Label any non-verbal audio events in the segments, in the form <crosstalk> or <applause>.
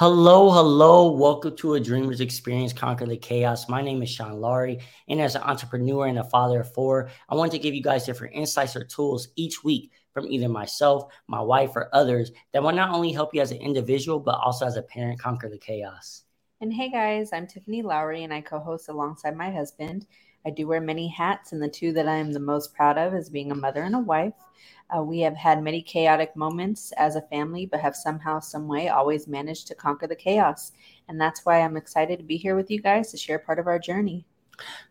Hello, hello. Welcome to a Dreamer's Experience Conquer the Chaos. My name is Sean Laurie, and as an entrepreneur and a father of four, I want to give you guys different insights or tools each week from either myself, my wife, or others that will not only help you as an individual, but also as a parent conquer the chaos. And hey guys, I'm Tiffany Lowry, and I co host alongside my husband. I do wear many hats, and the two that I am the most proud of is being a mother and a wife. Uh, we have had many chaotic moments as a family, but have somehow, some way, always managed to conquer the chaos. And that's why I'm excited to be here with you guys to share part of our journey.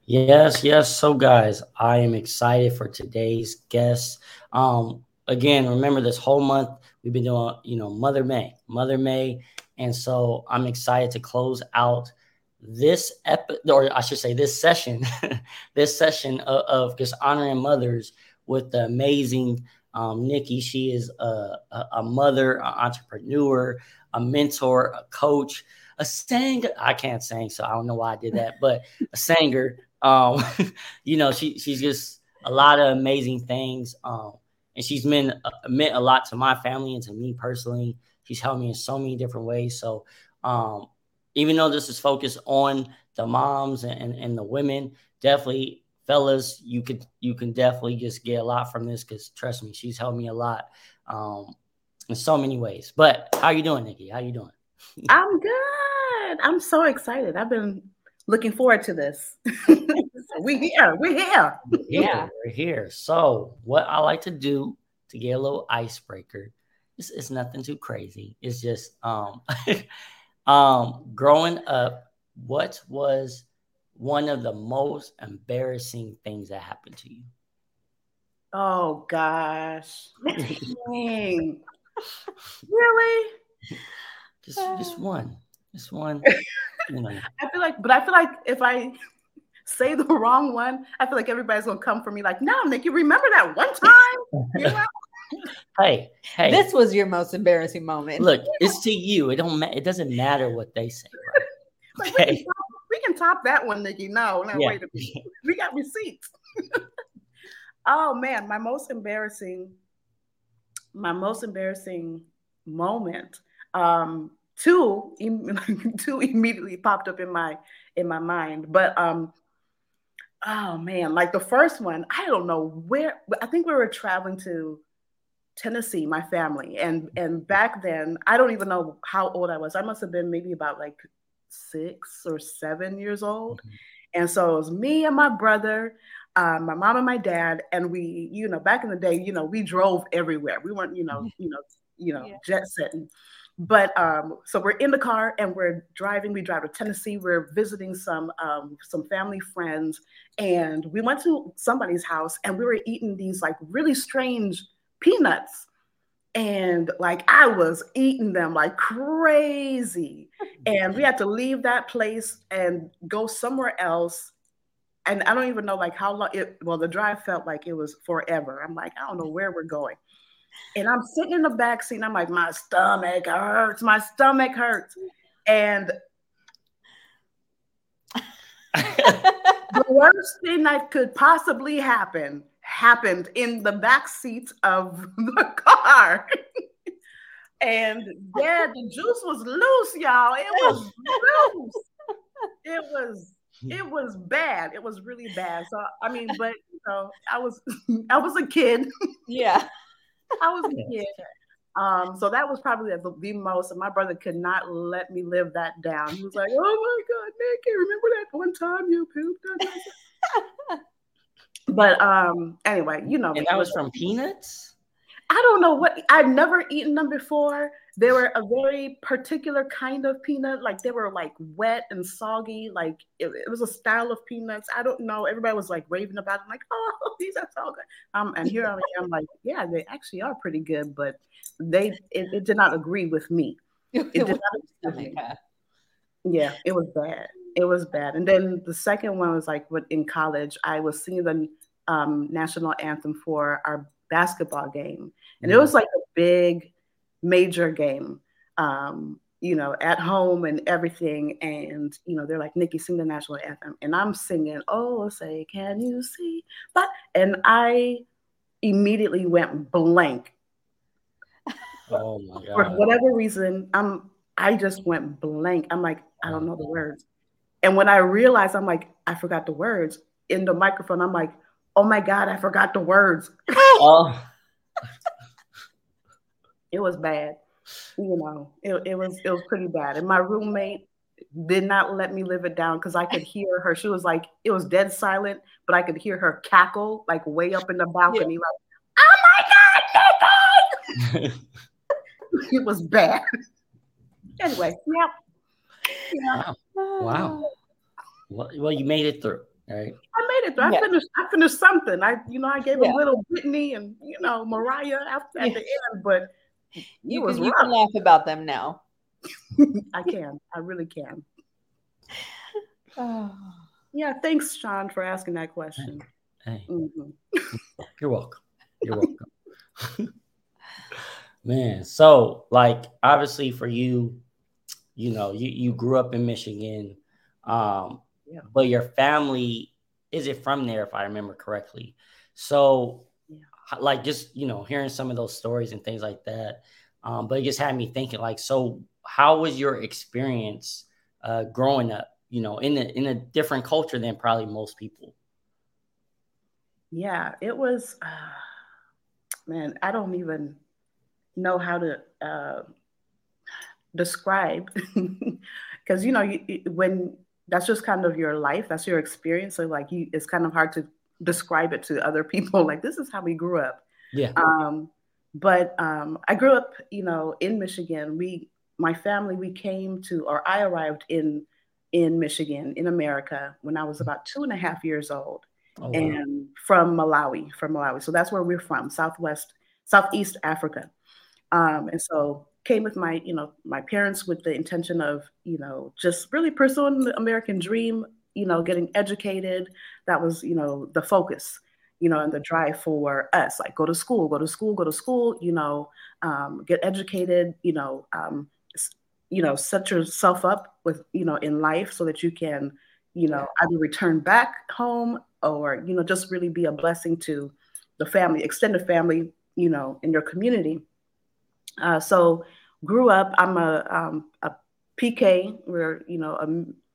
Yes, yes. So, guys, I am excited for today's guest. Um, again, remember this whole month we've been doing, you know, Mother May, Mother May, and so I'm excited to close out this episode, or I should say, this session, <laughs> this session of, of just honoring mothers with the amazing um, Niki. She is a, a, a mother, an entrepreneur, a mentor, a coach, a singer. I can't sing, so I don't know why I did that, but a singer. Um, <laughs> you know, she she's just a lot of amazing things. Um, and she's meant uh, meant a lot to my family and to me personally. She's helped me in so many different ways. So, um, even though this is focused on the moms and, and, and the women, definitely fellas, you could you can definitely just get a lot from this because trust me, she's helped me a lot um, in so many ways. But how you doing, Niki? How you doing? <laughs> I'm good. I'm so excited. I've been looking forward to this. <laughs> we here. We're here. Yeah, we're here. So what I like to do to get a little icebreaker. It's, it's nothing too crazy. It's just um, <laughs> um, growing up. What was one of the most embarrassing things that happened to you? Oh gosh. really? Just just uh. one. Just one. <laughs> You know. I feel like, but I feel like if I <laughs> say the wrong one, I feel like everybody's gonna come for me like, no, Nick, you remember that one time? You know? <laughs> hey, hey. This was your most embarrassing moment. Look, it's to you. It don't ma- it doesn't matter what they say. Right? like, okay we can top that one, Niki. No, no, yeah. wait a minute. We got receipts. <laughs> oh man, my most embarrassing, my most embarrassing moment. Um, two, <laughs> two immediately popped up in my in my mind, but um, oh man, like the first one, I don't know where. I think we were traveling to Tennessee, my family, and and back then, I don't even know how old I was. I must have been maybe about like six or seven years old. Mm-hmm. And so it was me and my brother, uh, my mom and my dad, and we, you know, back in the day, you know, we drove everywhere. We weren't, you know, mm-hmm. you know, you know, yeah. jet setting. But um, so we're in the car and we're driving. We drive to Tennessee. We're visiting some um, some family friends, and we went to somebody's house and we were eating these like really strange peanuts and like I was eating them like crazy. And we had to leave that place and go somewhere else. And I don't even know like how long it well, the drive felt like it was forever. I'm like, I don't know where we're going. And I'm sitting in the back seat and I'm like, my stomach hurts, my stomach hurts. And <laughs> the worst thing that could possibly happen happened in the back seat of <laughs> the car. and yeah, the juice was loose, y'all. It was loose. It was it was bad. It was really bad. So I mean, but you know, I was <laughs> I was a kid. Yeah. <laughs> I was a kid. Um, so that was probably the, the, most, and my brother could not let me live that down. He was like, "Oh my God, Niki, remember that one time you pooped?" But um, anyway, you know, and that was from peanuts. I don't know what I've never eaten them before. They were a very particular kind of peanut, like they were like wet and soggy. Like it, it was a style of peanuts. I don't know. Everybody was like raving about it, like, <laughs> oh, these are so good. Um, and here I <laughs> am, like, yeah, they actually are pretty good, but they it, it did not agree with me. <laughs> It did not agree Yeah, it was bad. It was bad. And then the second one was like, what in college, I was singing the um, national anthem for our basketball game. And mm-hmm. it was like a big, major game, um, you know, at home and everything. And, you know, they're like, Niki, sing the national anthem. And I'm singing, Oh, say, can you see? But, and I immediately went blank. <laughs> Oh my God. For whatever reason, I'm, I just went blank. I'm like, I don't know the words. And when I realized, I'm like, I forgot the words in the microphone. I'm like, oh my God, I forgot the words. <laughs> Oh. it was bad. You know, it, it was it was pretty bad. And my roommate did not let me live it down because I could hear her. She was like, it was dead silent, but I could hear her cackle like way up in the balcony, yeah. like, oh my God, <laughs> it was bad. anyway, yeah. yeah. Wow. wow. Ah. Well, well, you made it through. Right. I made it through. I yeah. finished. I finished something. I, you know, I gave yeah. a little Whitney and you know Mariah after at the end, but you can, you can laugh about them now. <laughs> I can. I really can. Oh. <sighs> Yeah. Thanks, Sean, for asking that question. Hey. Mm-hmm. <laughs> You're welcome. You're welcome. <laughs> Man, so like obviously for you, you know, you, you grew up in Michigan. Um, yeah. but your family is it from there if I remember correctly. So yeah. like just you know, hearing some of those stories and things like that. Um, but it just had me thinking like, so how was your experience uh, growing up? You know, in a in a different culture than probably most people. Yeah, it was. Uh, man, I don't even know how to uh, describe <laughs> because you know you, when that's just kind of your life, that's your experience. So like you, it's kind of hard to describe it to other <laughs> people. Like this is how we grew up. Yeah. Um, but um, I grew up, you know, in Michigan. We, my family, we came to, or I arrived in in Michigan, in America, when I was about two and a half years old, oh, wow. and from Malawi, from Malawi. So that's where we're from, Southwest, Southeast Africa. Um, and so came with my, you know, my parents with the intention of, you know, just really pursuing the American dream, you know, getting educated. That was, you know, the focus you know, and the drive for us, like go to school, go to school, go to school, you know, um, get educated, you know, um, you know, set yourself up with, you know, in life so that you can, you know, either return back home or, you know, just really be a blessing to the family, extended family, you know, in your community. Uh, so grew up, I'm a, um, a PK, we're, you know, a,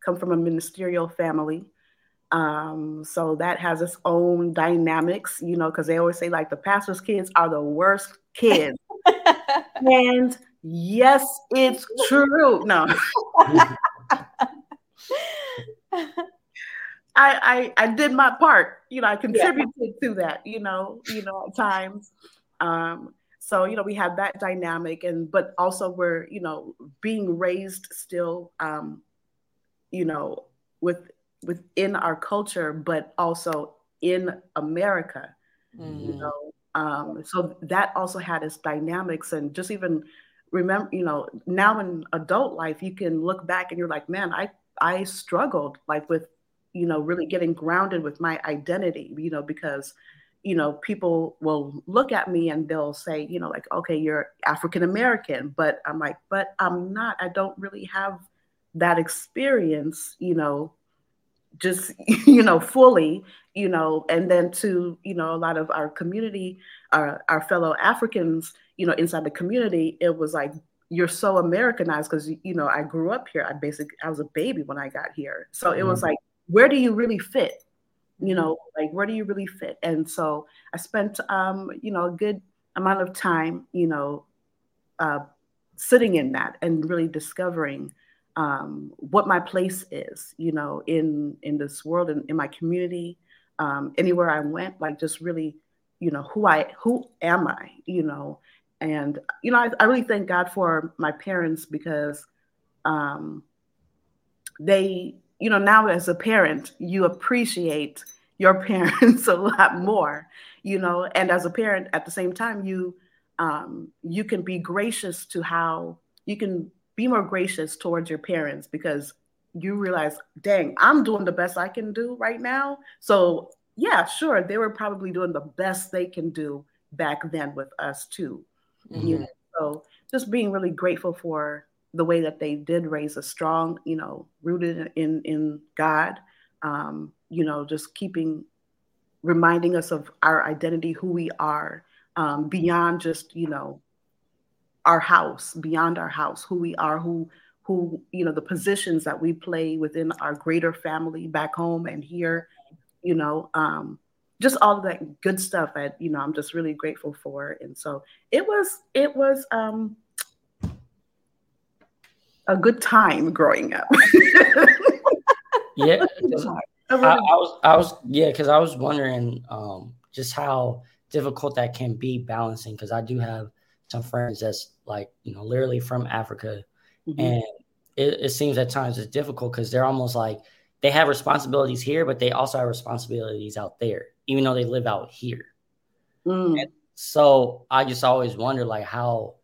come from a ministerial family. Um, so that has its own dynamics, you know, because they always say like the pastor's kids are the worst kids. <laughs> and yes, it's true. No. <laughs> I, I I did my part, you know, I contributed yeah. to that, you know, you know, at times. Um, so you know, we have that dynamic, and but also we're you know being raised still, um, you know, with within our culture, but also in America. Mm-hmm. You know, um, so that also had its dynamics, and just even remember, you know, now in adult life, you can look back and you're like, man, I I struggled like with, you know, really getting grounded with my identity, you know, because you know, people will look at me and they'll say, you know, like, okay, you're African American, but I'm like, but I'm not. I don't really have that experience, you know, just <laughs> you know fully you know and then to you know a lot of our community our, our fellow africans you know inside the community it was like you're so americanized because you know i grew up here i basically i was a baby when i got here so it was mm-hmm. like where do you really fit you know like where do you really fit? And so i spent um you know a good amount of time you know uh sitting in that and really discovering um, what my place is, you know, in in this world and in, in my community, um, anywhere I went, like just really, you know, who I who am I, you know, and you know, I, I really thank God for my parents because um, they, you know, now as a parent, you appreciate your <laughs> parents a lot more, you know, and as a parent, at the same time, you um, you can be gracious to how you can be more gracious towards your parents because you realize, dang, I'm doing the best I can do right now. So, yeah, sure, they were probably doing the best they can do back then with us too. Mm-hmm. You know? So, just being really grateful for the way that they did raise us strong, you know, rooted in in God. Um, you know, just keeping reminding us of our identity, who we are, um, beyond just you know our house, beyond our house, who we are, who who you know the positions that we play within our greater family back home and here, you know, um, just all of that good stuff that you know I'm just really grateful for. And so it was it was um, a good time growing up. <laughs> yeah, I, I, was I was yeah because I was wondering um, just how difficult that can be balancing because I do have some friends that's like you know literally from Africa, mm-hmm. and it, it, seems at times it's difficult because they're almost like they have responsibilities here, but they also have responsibilities out there, even though they live out here. Mm. so I just always wonder like how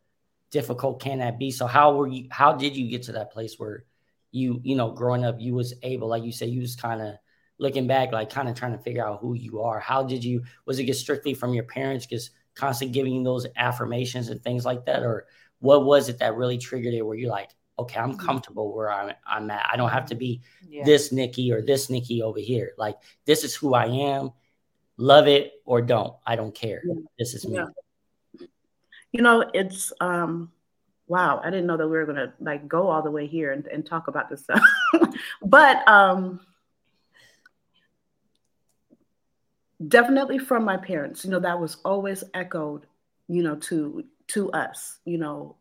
difficult can that be? So how were you? How did you get to that place where you you know growing up you was able like you said you was kind of looking back like kind of trying to figure out who you are how did you was it just strictly from your parents just constantly giving you those affirmations and things like that or what was it that really triggered it where you're like okay i'm mm-hmm. comfortable where i'm, I'm at i don't have to be yeah. this niki or this niki over here like this is who i am love it or don't i don't care yeah. this is me yeah. You know it's um wow i didn't know that we were to like go all the way here and, and talk about this stuff. <laughs> But um definitely from my parents you know that was always echoed you know to to us you know.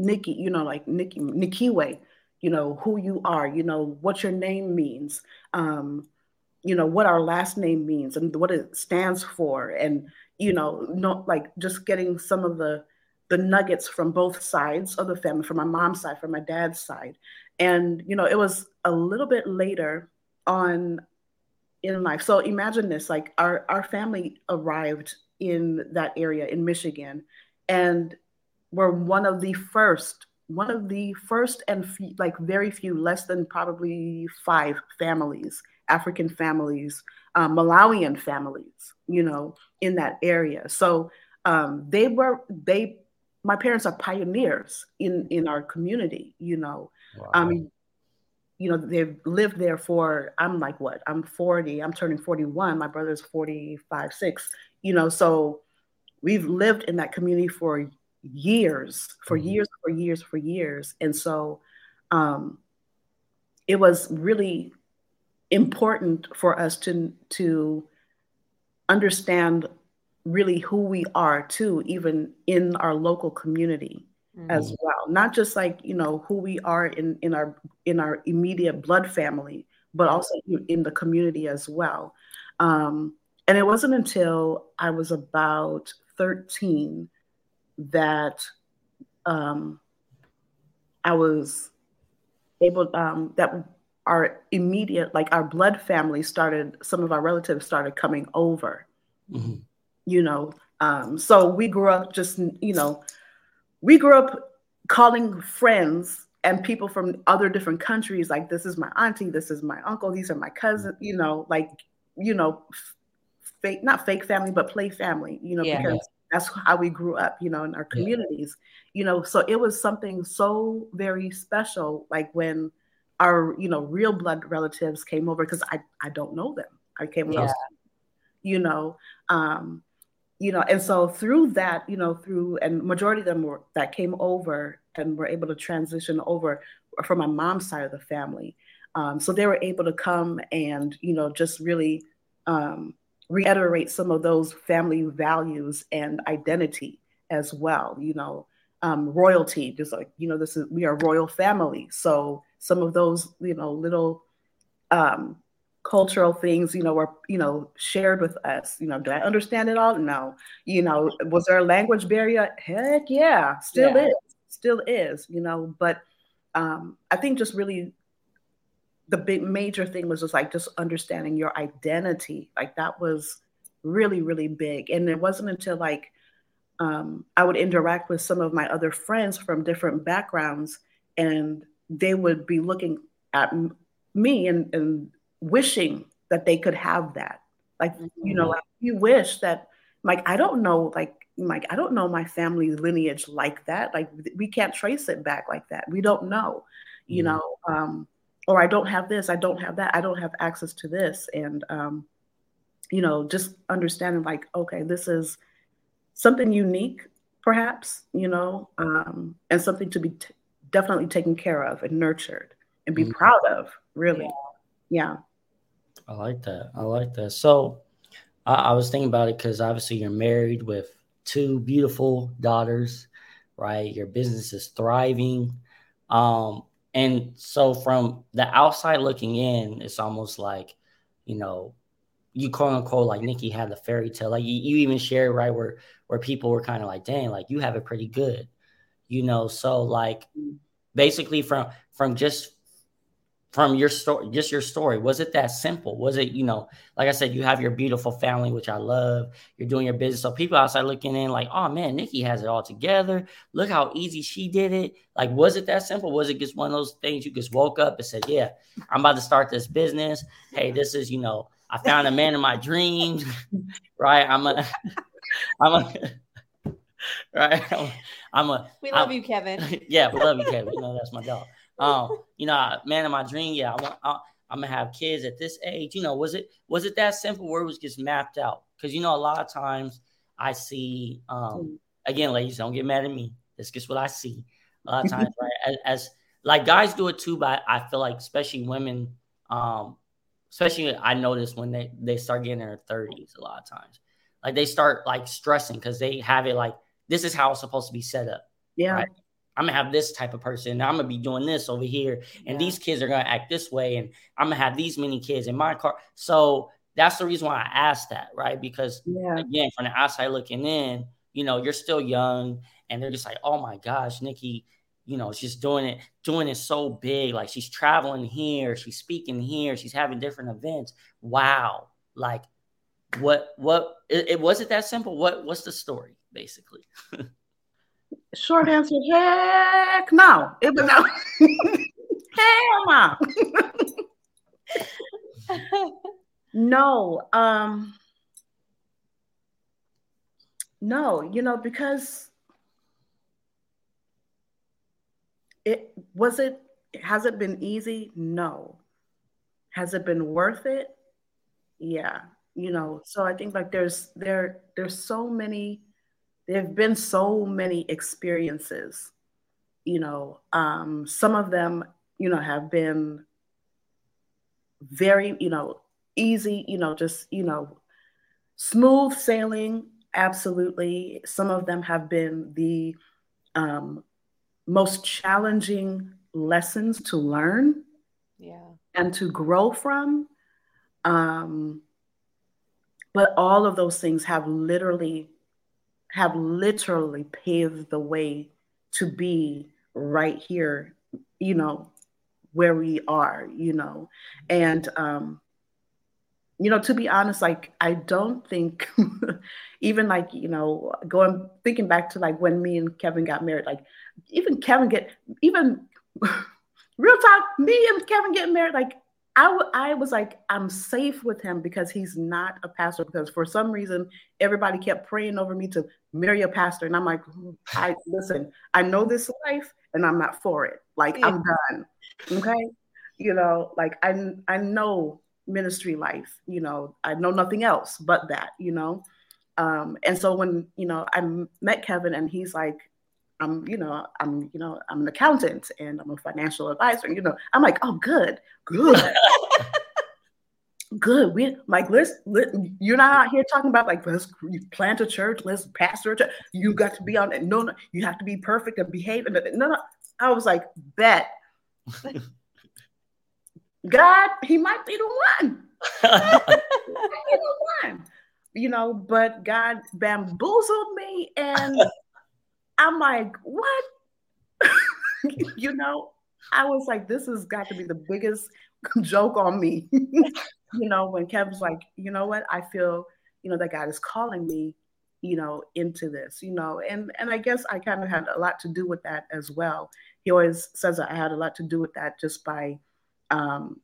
Niki you know like niki nikiwe you know who you are you know what your name means um you know what our last name means and what it stands for and you know not like just getting some of the the nuggets from both sides of the family from my mom's side from my dad's side and you know it was a little bit later on in life. So imagine this: like our our family arrived in that area in Michigan, and we're one of the first, one of the first and like very few, less than probably five families, African families, um, Malawian families, you know, in that area. So um, they were they. My parents are pioneers in in our community, you know. Wow. Um, you know, they've lived there for, I'm like, what? I'm 40, I'm turning 41. My brother's 45, six, you know, so we've lived in that community for years, for mm-hmm. years, for years, for years. And so um, it was really important for us to, to understand really who we are too, even in our local community mm-hmm. as well not just like you know who we are in in our in our immediate blood family but also in the community as well um, and it wasn't until i was about 13 that um, i was able um, that our immediate like our blood family started some of our relatives started coming over mm-hmm. you know um, so we grew up just you know we grew up calling friends and people from other different countries like this is my auntie this is my uncle these are my cousins you know like you know fake not fake family but play family you know yeah. because that's how we grew up you know in our communities yeah. you know so it was something so very special like when our you know real blood relatives came over because i i don't know them. I came yeah. you know um you know and so through that you know through and majority of them were that came over and were able to transition over from my mom's side of the family. Um, so they were able to come and you know just really um, reiterate some of those family values and identity as well you know um, royalty just like you know this is we are royal family so some of those you know little um, cultural things, you know, were, you know, shared with us. You know, do I understand it all? No. You know, was there a language barrier? Heck yeah, still yeah. is, still is, you know, but um, I think just really the big major thing was just like just understanding your identity. Like that was really, really big. And it wasn't until like um, I would interact with some of my other friends from different backgrounds and they would be looking at me and, and wishing that they could have that. Like, mm-hmm. you know, mm-hmm. like you wish that, like, I don't know, like, like, I don't know my family lineage like that. Like, we can't trace it back like that. We don't know, you mm-hmm. know, um, or I don't have this, I don't have that, I don't have access to this. And, um, you know, just understanding, like, okay, this is something unique perhaps, you know, um, and something to be t- definitely taken care of and nurtured and be mm-hmm. proud of, really. Yeah. yeah. I like that. I like that. So I, I was thinking about it because obviously you're married with two beautiful daughters, right? Your business is thriving. Um, and so from the outside looking in, it's almost like, you know, you quote unquote like Niki had the fairy tale. Like you, you even shared right where where people were kind of like, dang, like you have it pretty good, you know. So like basically from from just from your story, just your story, was it that simple? Was it, you know, like I said, you have your beautiful family, which I love. You're doing your business. So people outside looking in, like, oh man, Niki has it all together. Look how easy she did it. Like, was it that simple? Was it just one of those things you just woke up and said, Yeah, I'm about to start this business. Hey, this is, you know, I found a man in my dreams, <laughs> right? I'm a, <laughs> I'm a, <laughs> right? I'm, I'm a. We love I'm, you, Kevin. Yeah, we love you, Kevin. You know that's my dog. Um, you know, man in my dream. Yeah, I want. I, I'm gonna have kids at this age. You know, was it was it that simple where it was just mapped out? Because you know, a lot of times I see. Um, again, ladies, don't get mad at me. That's just what I see. A lot of times, right? As, as like guys do it too, but I feel like especially women um especially I notice when they they start getting in their 30s a lot of times. Like they start like stressing because they have it like this is how it's supposed to be set up. Yeah. Right? I'm gonna have this type of person. I'm gonna be doing this over here, and yeah. these kids are gonna act this way, and I'm gonna have these many kids in my car. So that's the reason why I asked that, right? Because yeah. again, from the outside looking in, you know, you're still young, and they're just like, oh my gosh, Niki, you know, she's doing it, doing it so big. Like she's traveling here, she's speaking here, she's having different events. Wow. Like what what it, it was it that simple? What what's the story, basically? <laughs> Short answer, heck no. It was no. <laughs> Hell no. <laughs> no. Um no, you know, because it was it has it been easy? No. Has it been worth it? Yeah you know so i think like there's there there's so many there have been so many experiences you know um some of them you know have been very you know easy you know just you know smooth sailing absolutely. Some of them have been the um most challenging lessons to learn yeah. and to grow from um but all of those things have literally have literally paved the way to be right here you know where we are you know? And um you know to be honest like i don't think <laughs> even like you know going thinking back to like when me and kevin got married like even Kevin get even <laughs> real talk. Me and Kevin getting married, like I, w- I was like, I'm safe with him because he's not a pastor. Because for some reason, everybody kept praying over me to marry a pastor, and I'm like, I <laughs> listen, I know this life, and I'm not for it. Like. I'm done. Okay, you know, like I I know ministry life. You know, I know nothing else but that. You know, um, and so when you know I met Kevin, and he's like, I'm, you know, I'm, you know, I'm an accountant and I'm a financial advisor. You know, I'm like, oh, good, good, good. We like, let's, let, you're not out here talking about like, let's plant a church, let's pastor a church. You got to be on it. No, no, you have to be perfect and behave. And no, no. I was like, bet. God, he might be the one. the one. You know, but God bamboozled me and I'm like, what? <laughs> you know, I was like, this has got to be the biggest <laughs> joke on me. <laughs> you know, when Kevin's like, you know what, I feel, you know, that God is calling me, you know, into this, you know, and and I guess I kind of had a lot to do with that as well. He always says that I had a lot to do with that just by um,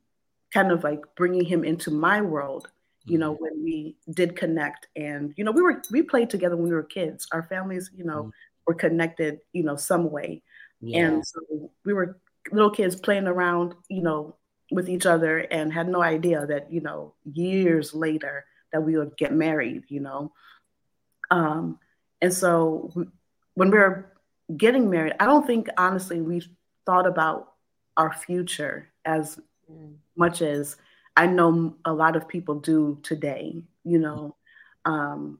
kind of like bringing him into my world you know mm-hmm. when we did connect and you know we were we played together when we were kids our families you know mm-hmm were connected, you know, some way. Yeah. And so we were little kids playing around, you know, with each other and had no idea that, you know, years later that we would get married, you know. Um, and so when we were getting married, I don't think honestly we thought about our future as mm. much as I know a lot of people do today, you know. Um,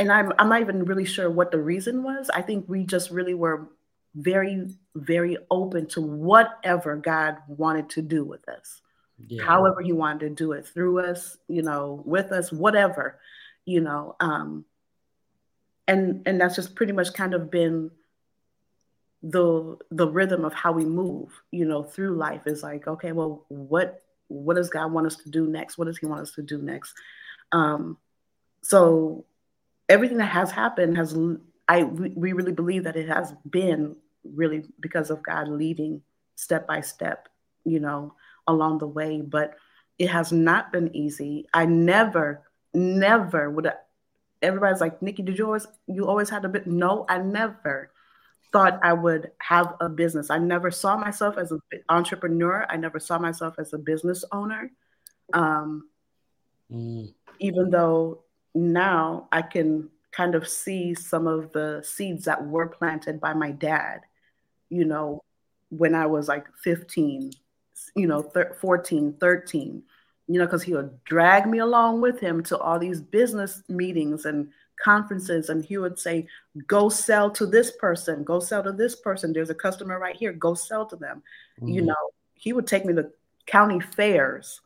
and I'm, I'm not even really sure what the reason was. I think we just really were very, very open to whatever God wanted to do with us. Yeah. However, He wanted to do it through us, you know, with us, whatever, you know. Um, and and that's just pretty much kind of been the the rhythm of how we move you know through life is like okay well what what does god want us to do next what does he want us to do next um so everything that has happened has i we really believe that it has been really because of god leading step by step you know along the way but it has not been easy i never never would everybody's like, Niki, did you always you always had a bit? No, I never thought I would have a business. I never saw myself as an entrepreneur. I never saw myself as a business owner. Um, mm. Even though now I can kind of see some of the seeds that were planted by my dad, you know, when I was like 15, you know, thir- 14, 13 you know, because he would drag me along with him to all these business meetings and conferences. And he would say, Go sell to this person, go sell to this person. There's a customer right here, go sell to them. Mm-hmm. You know, he would take me to county fairs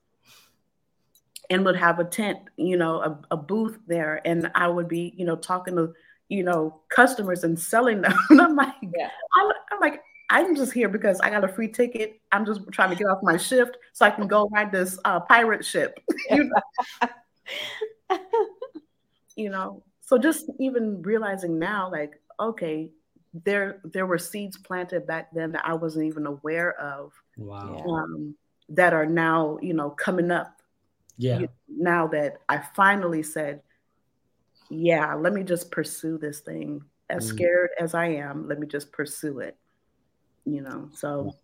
and would have a tent, you know, a, a booth there. And I would be, you know, talking to, you know, customers and selling them. <laughs> and I'm like, yeah. I'm, I'm like, I'm just here because I got a free ticket. I'm just trying to get off my shift so I can go ride this uh, pirate ship. <laughs> you, know? <laughs> you know, so just even realizing now, like, okay, there there were seeds planted back then that I wasn't even aware of. Wow. Um, that are now, you know, coming up. Yeah. You now that I finally said, yeah, let me just pursue this thing. As mm. scared as I am, let me just pursue it you know so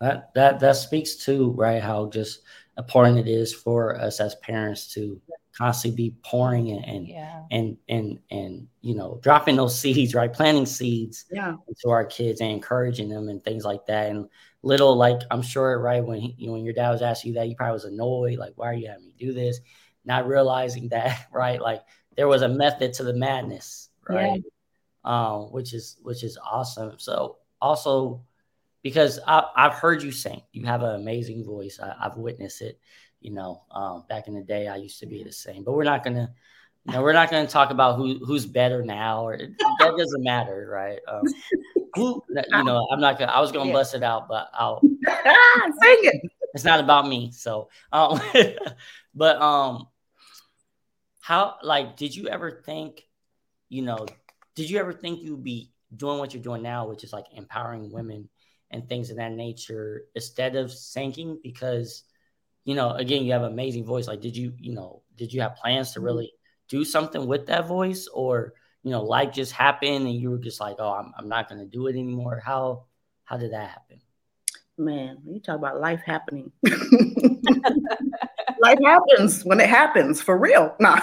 that that that speaks to right how just important it is for us as parents to constantly be pouring and and yeah. and, and and you know dropping those <laughs> seeds right planting seeds yeah. into our kids and encouraging them and things like that and little like i'm sure right when he, you know, when your dad was asking you that you probably was annoyed like why are you having me do this not realizing <laughs> that right like there was a method to the madness right yeah. um which is which is awesome so also because I, have heard you sing. You have an amazing voice. I, have witnessed it. You know, um, back in the day, I used to be the same. But we're not gonna, you know, we're not gonna talk about who who's better now, or that doesn't matter, right? Um, who, you know, I'm not gonna. I was gonna yeah. bust it out, but I'll <laughs> sing it. It's not about me. So, um, <laughs> but um, how like did you ever think, you know, did you ever think you'd be doing what you're doing now, which is like empowering women? and things of that nature instead of singing because you know again you have an amazing voice like did you you know did you have plans to mm-hmm. really do something with that voice or you know life just happened and you were just like oh i'm, I'm not going to do it anymore. How how did that happen? Man you talk about life happening. <laughs> Life happens when it happens for real. <laughs> No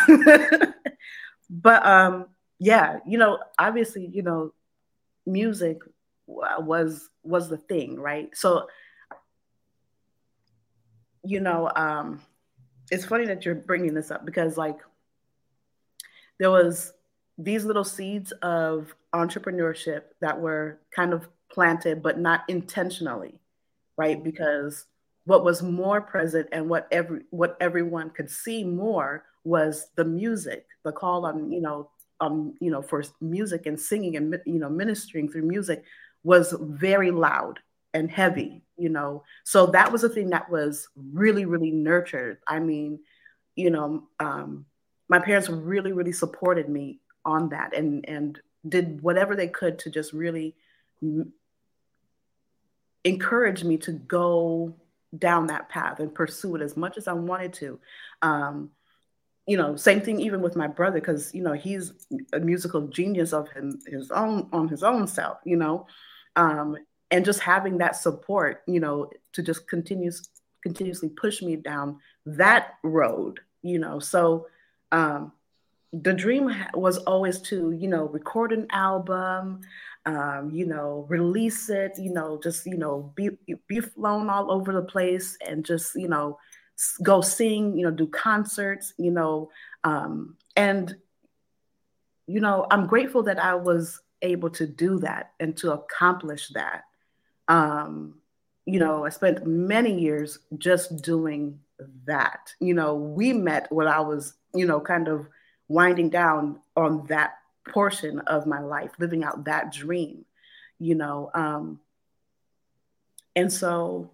but um yeah you know obviously you know music was was the thing, right? So, you know, um, it's funny that you're bringing this up because like there was these little seeds of entrepreneurship that were kind of planted, but not intentionally, right? Because what was more present and what every what everyone could see more was the music, the call on you know um you know for music and singing and you know ministering through music was very loud and heavy, you know. So that was a thing that was really, really nurtured. I mean, you know, um, my parents really, really supported me on that and and did whatever they could to just really m- encourage me to go down that path and pursue it as much as I wanted to. Um, you know, same thing even with my brother because you know he's a musical genius of him, his own on his own self. You know, um, and just having that support, you know, to just continues continuously push me down that road, you know. So, um, the dream was always to, you know, record an album, um, you know, release it, you know, just, you know, be, be flown all over the place and just, you know, go sing, you know, do concerts, you know, um, and, you know, I'm grateful that I was able to do that and to accomplish that. Um, you know, I spent many years just doing that. You know, we met when I was, you know, kind of winding down on that portion of my life, living out that dream, you know. Um, and so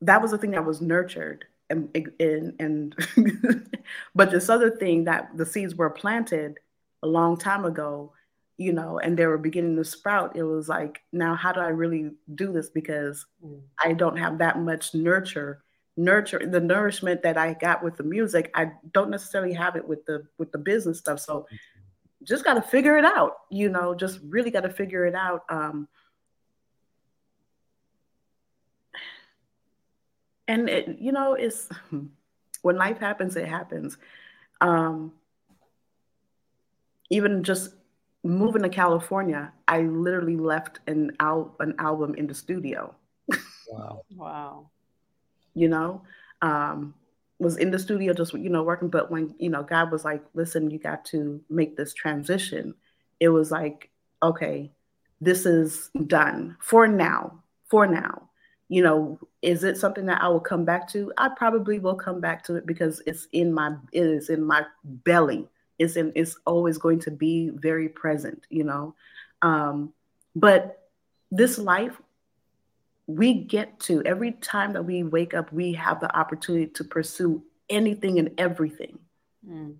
that was the thing that was nurtured. And, and, and <laughs> but this other thing that the seeds were planted a long time ago, you know, and they were beginning to sprout. It was like, now how do I really do this? Because mm. I don't have that much nurture nurture the nourishment that I got with the music. I don't necessarily have it with the with the business stuff. So just got to figure it out, you know, just really got to figure it out. Um, and it, you know, it's <laughs> when life happens, it happens. Um, even just moving to California, I literally left an al- an album in the studio. <laughs> Wow! wow! You know, um, was in the studio just you know working. But when you know god was like listen you got to make this transition it was like okay this is done for now for now. You know is it something that i will come back to? I probably will come back to it because it's in my it is in my belly. It's in it's always going to be very present you know? Um but this life we get to every time that we wake up, we have the opportunity to pursue anything and everything. Mm.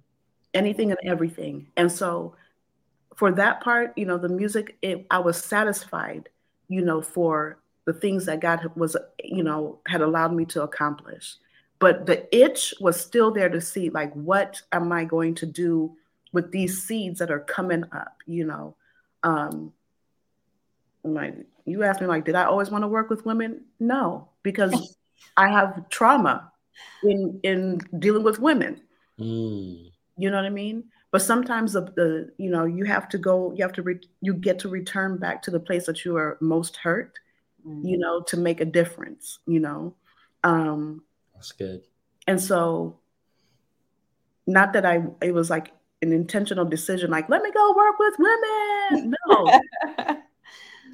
Anything and everything. And so for that part, you know, the music, it, I was satisfied, you know, for the things that God was, you know, had allowed me to accomplish. But the itch was still there to see, like, what am I going to do with these seeds that are coming up, you know? Um, like you asked me like did i always want to work with women? No because i have trauma in in dealing with women. Mm. you know what i mean? But sometimes the, the you know you have to go you have to re, you get to return back to the place that you are most hurt mm. you know to make a difference you know? Um that's good. and so not that i it was like an intentional decision like let me go work with women. No <laughs>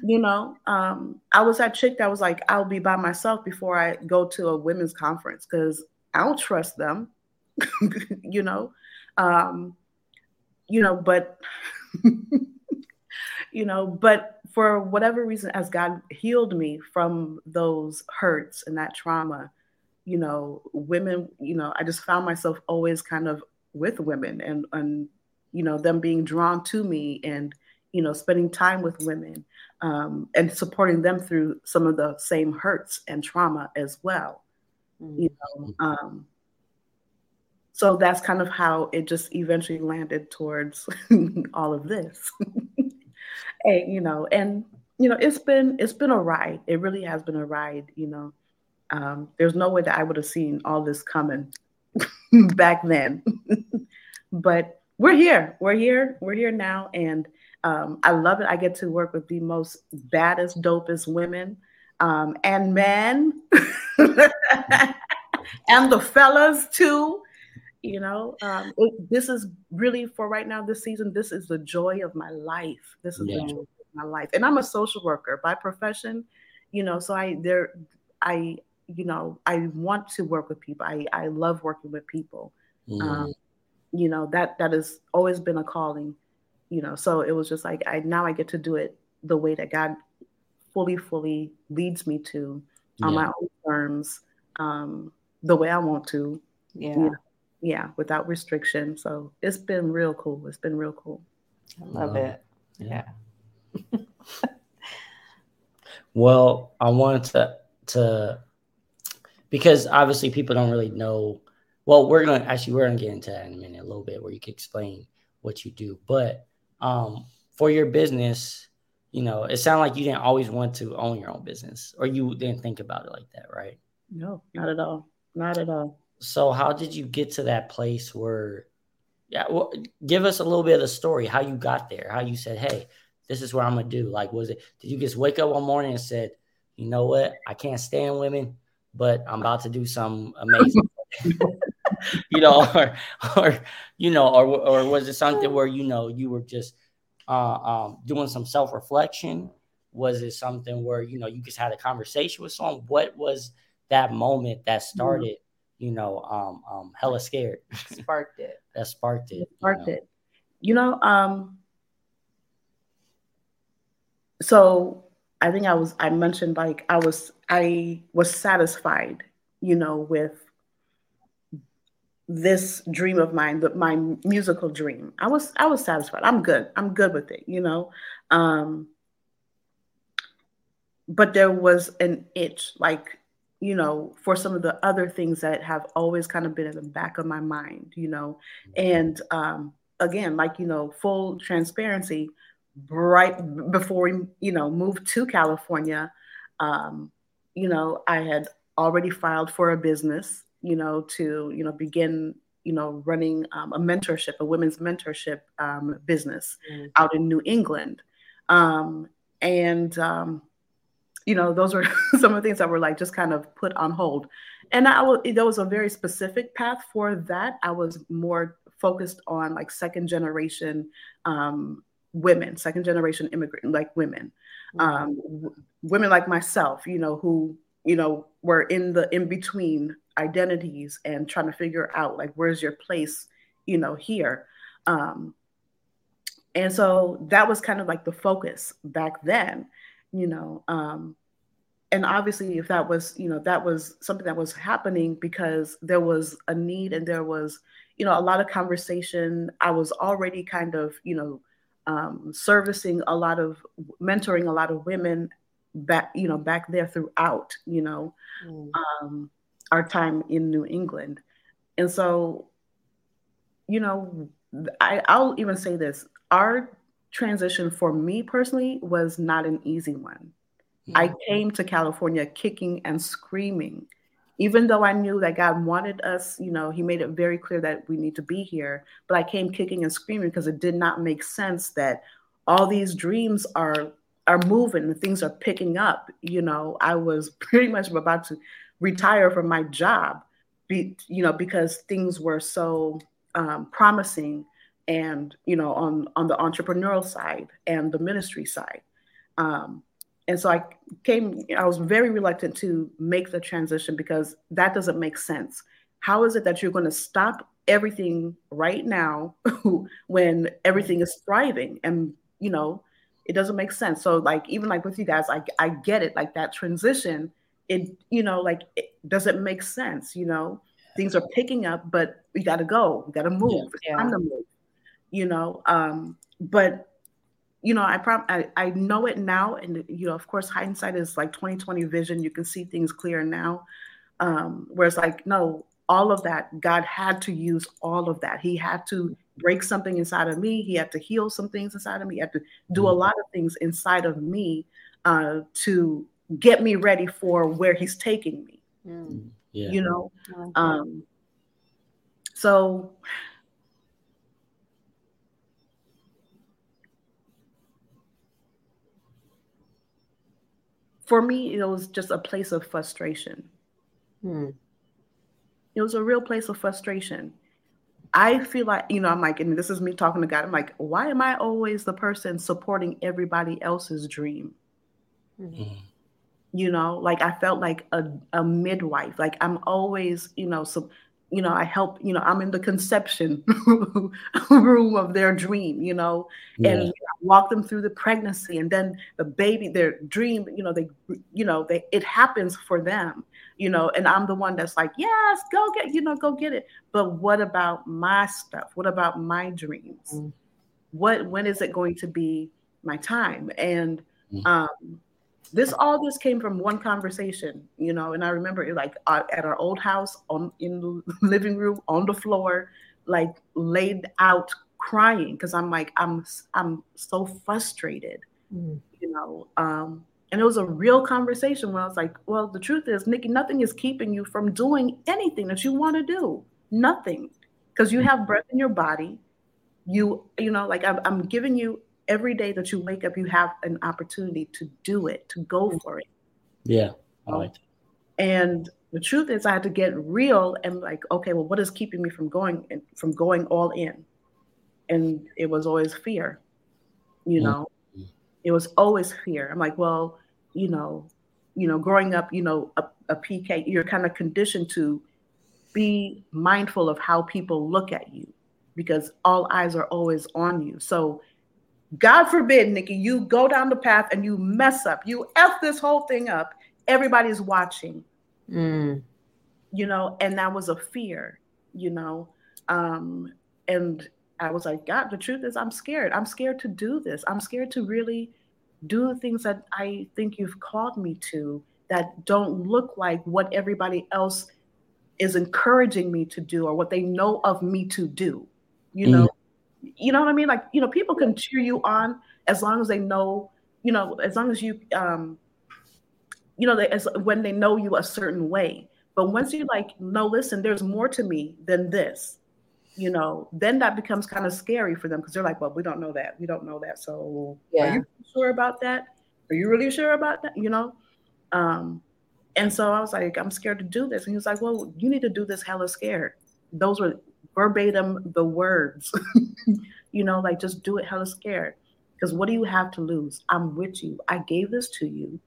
you know um, i was that chick that was like i'll be by myself before i go to a women's conference because i don't trust them <laughs> you know? Um, you know but <laughs> you know but for whatever reason as god healed me from those hurts and that trauma you know women you know i just found myself always kind of with women and and you know them being drawn to me and you know spending time with women um, and supporting them through some of the same hurts and trauma as well. Mm-hmm. You know, um, so that's kind of how it just eventually landed towards <laughs> all of this. <laughs> and you know, and you know, it's been it's been a ride. It really has been a ride. You know, um, there's no way that I would have seen all this coming <laughs> back then. but we're here. We're here. We're here now, and um, I love it. I get to work with the most baddest, dopest women um, and men, <laughs> and the fellas too. You know, um, it, this is really for right now. This season, this is the joy of my life. This is yeah. the joy of my life, and I'm a social worker by profession. You know, so I there, I you know, I want to work with people. I I love working with people. Mm. Um, you know that that has always been a calling you know so it was just like i now i get to do it the way that god fully fully leads me to on yeah. my own terms um the way i want to yeah. you know, yeah without restriction. So it's been real cool. It's been real cool. I love it. Yeah. <laughs> Well i wanted to to because obviously people don't really know well we're gonna actually we're gonna get into that in a minute a little bit where you can explain what you do but um, for your business, you know, it sounded like you didn't always want to own your own business, or you didn't think about it like that, right? No, not at all. Not at all. So, how did you get to that place where yeah, well, give us a little bit of the story, how you got there, how you said, "Hey, this is what I'm gonna do." Like, was it? Did you just wake up one morning and said, "You know what? I can't stand women, but I'm about to do some amazing." <laughs> you know, or, or you know, or or was it something where you know you were just uh, um, doing some self reflection? Was it something where you know you just had a conversation with someone? What was that moment that mm-hmm. started? You know, um, um, hella scared. <laughs> Sparked it. that sparked it. Sparked you know? it. You know, um, so I think I was I mentioned like I was I was satisfied, you know, with this dream of mine, that my musical dream. I was I was satisfied. I'm good. I'm good with it, you know. Um, but there was an itch, like you know, for some of the other things that have always kind of been in the back of my mind, you know. And um, again, like you know, full transparency. Right before we, you know, moved to California, um, you know, I had already filed for a business you know, to, you know, begin, you know, running um, a mentorship, a women's mentorship um, business mm. out in New England. Um, and, um, you know, those were <laughs> some of the things that were like just kind of put on hold. And I was, there was a very specific path for that. I was more focused on like second generation um, women, second generation immigrant, like women, mm. um, w- women like myself, you know, who, you know, were in the in between identities and trying to figure out like where's your place you know here. Um and so that was kind of like the focus back then you know um and obviously if that was you know that was something that was happening because there was a need and there was you know a lot of conversation. I was already kind of you know um, servicing a lot of mentoring a lot of women back you know back there throughout you know. Mm. um, our time in New England. And so, you know, I, I'll even say this our transition for me personally was not an easy one. Mm-hmm. I came to California kicking and screaming, even though I knew that God wanted us, you know, He made it very clear that we need to be here. But I came kicking and screaming because it did not make sense that all these dreams are are moving and things are picking up. You know, I was <laughs> pretty much about to retire from my job, be, you know, because things were so um, promising and, you know, on, on the entrepreneurial side and the ministry side. Um, and so I came, I was very reluctant to make the transition because that doesn't make sense. How is it that you're going to stop everything right now <laughs> when everything is thriving? And, you know, it doesn't make sense. So, like, even like with you guys, I, I get it, like that transition it you know like it doesn't make sense you know? Things are picking up but we got to go we got to move yeah, it's time to move you know? Um but you know I, prom- I i know it now and you know of course hindsight is like 2020 vision you can see things clear now. Um whereas like no all of that god had to use all of that. He had to break something inside of me he had to heal some things inside of me he had to do a mm-hmm. lot of things inside of me uh to get me ready for where he's taking me. Mm. Yeah. You know? Um, so for me, it was just a place of frustration. Hmm. It was a real place of frustration. I feel like, you know, I'm like, and this is me talking to God. I'm like, why am I always the person supporting everybody else's dream? Mm-hmm you know like i felt like a, a midwife. Like i'm always you know so you know i help you know i'm in the conception <laughs> room of their dream you know? Yeah. and you know, walk them through the pregnancy and then the baby their dream you know they you know they it happens for them you know? And i'm the one that's like yes go get you know go get it. But what about my stuff? What about my dreams? Mm. what when is it going to be my time? And mm. um this all this came from one conversation, you know. And I remember it like uh, at our old house on in the <laughs> living room on the floor, like laid out crying because I'm like I'm I'm so frustrated, mm. you know. Um, and it was a real conversation where I was like, well, the truth is, Niki, nothing is keeping you from doing anything that you want to do. Nothing. Because you have breath in your body, you you know like I'm, I'm giving you every day that you wake up you have an opportunity to do it to go mm. for it. Yeah I like and the truth is i had to get real and like okay well what is keeping me from going and from going all in? And it was always fear you know? Mm-hmm. it was always fear. I'm like well you know you know growing up you know a, a pk you're kind of conditioned to be mindful of how people look at you because all eyes are always on you. So god forbid niki you go down the path and you mess up you f this whole thing up everybody's watching mm. you know and that was a fear you know um and I was like, God, the truth is, I'm scared. I'm scared to do this. I'm scared to really do the things that I think you've called me to that don't look like what everybody else is encouraging me to do or what they know of me to do. You know, mm. You know what I mean? Like, you know, people can cheer you on as long as they know, you know, as long as you, um, you know, they, as when they know you a certain way. But once you like, no, listen, there's more to me than this you know, then that becomes kind of scary for them because they're like, well, we don't know that. We don't know that. So yeah. are you sure about that? Are you really sure about that? You know? Um, and so I was like, I'm scared to do this. And he was like, Well, you need to do this hella scared. Those were verbatim the words. <laughs> you know, like just do it hella scared. Because what do you have to lose? I'm with you. I gave this to you.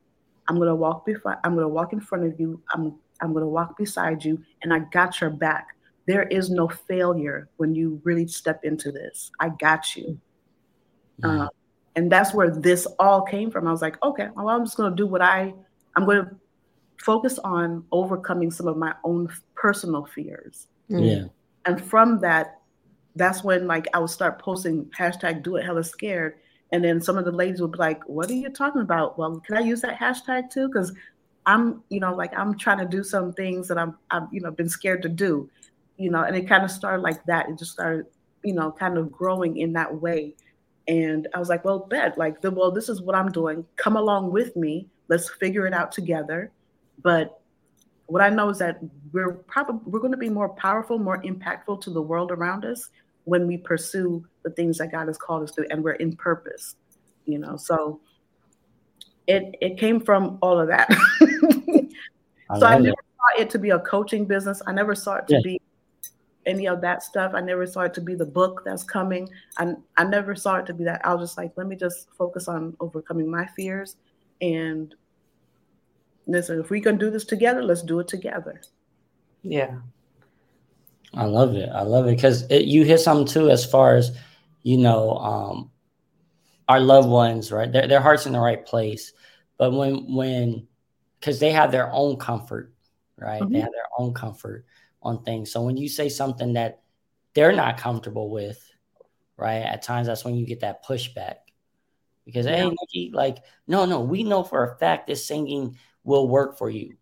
I'm gonna walk before I'm gonna walk in front of you. I'm I'm gonna walk beside you and I got your back there is no failure when you really step into this. I got you. Mm-hmm. Uh, and that's where this all came from. I was like, okay, well, I'm just going to do what I, I'm going to focus on overcoming some of my own personal fears. Yeah. And from that, that's when like I would start posting hashtag do it hella scared. And then some of the ladies would be like, what are you talking about? Well, can I use that hashtag too? Because I'm, you know, like I'm trying to do some things that I'm, I've, you know, been scared to do you know, and it kind of started like that. It just started, you know, kind of growing in that way. And I was like, well, bet, like, the, well, this is what I'm doing. Come along with me. Let's figure it out together. But what I know is that we're probably we're going to be more powerful, more impactful to the world around us when we pursue the things that God has called us to, and we're in purpose. You know, so it it came from all of that. <laughs> I so I never saw it to be a coaching business. I never saw it to yeah. be any of that stuff. I never saw it to be the book that's coming. I, I never saw it to be that. I was just like, let me just focus on overcoming my fears. And listen, if we can do this together, let's do it together. Yeah. I love it. I love it because you hit something too, as far as, you know, um, our loved ones, right? Their, their heart's in the right place. But when, when, because they have their own comfort, right? Mm-hmm. They have their own comfort on things. So when you say something that they're not comfortable with, right? At times that's when you get that pushback. Because yeah. hey, Niki, like, no, no, we know for a fact this singing will work for you.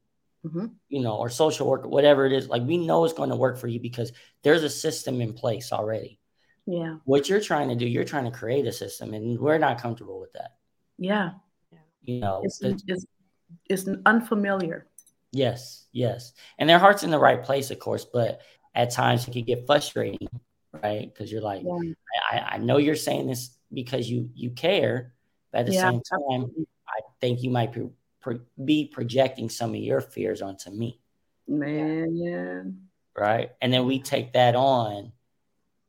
Mm-hmm. You know, or social work, whatever it is, like we know it's going to work for you because there's a system in place already. Yeah. What you're trying to do, you're trying to create a system, and we're not comfortable with that. Yeah. You know, it's, it's, it's unfamiliar. Yes, yes. And their heart's in the right place, of course, but at times it can get frustrating, right? Because you're like, yeah. I, I know you're saying this because you you care, but at the yeah. same time, I think you might be, be projecting some of your fears onto me. Man, yeah. Right. And then we take that on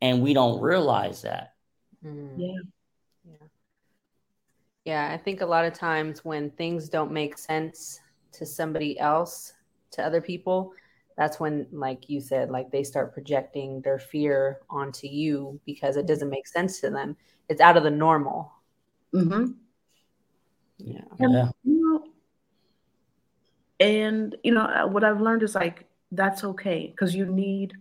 and we don't realize that. Mm. Yeah. Yeah. Yeah. I think a lot of times when things don't make sense to somebody else, to other people, that's when, like you said, like they start projecting their fear onto you because it doesn't make sense to them. It's out of the normal. Mm-hmm. Yeah. Yeah. And you know uh, what I've learned is like that's okay because you need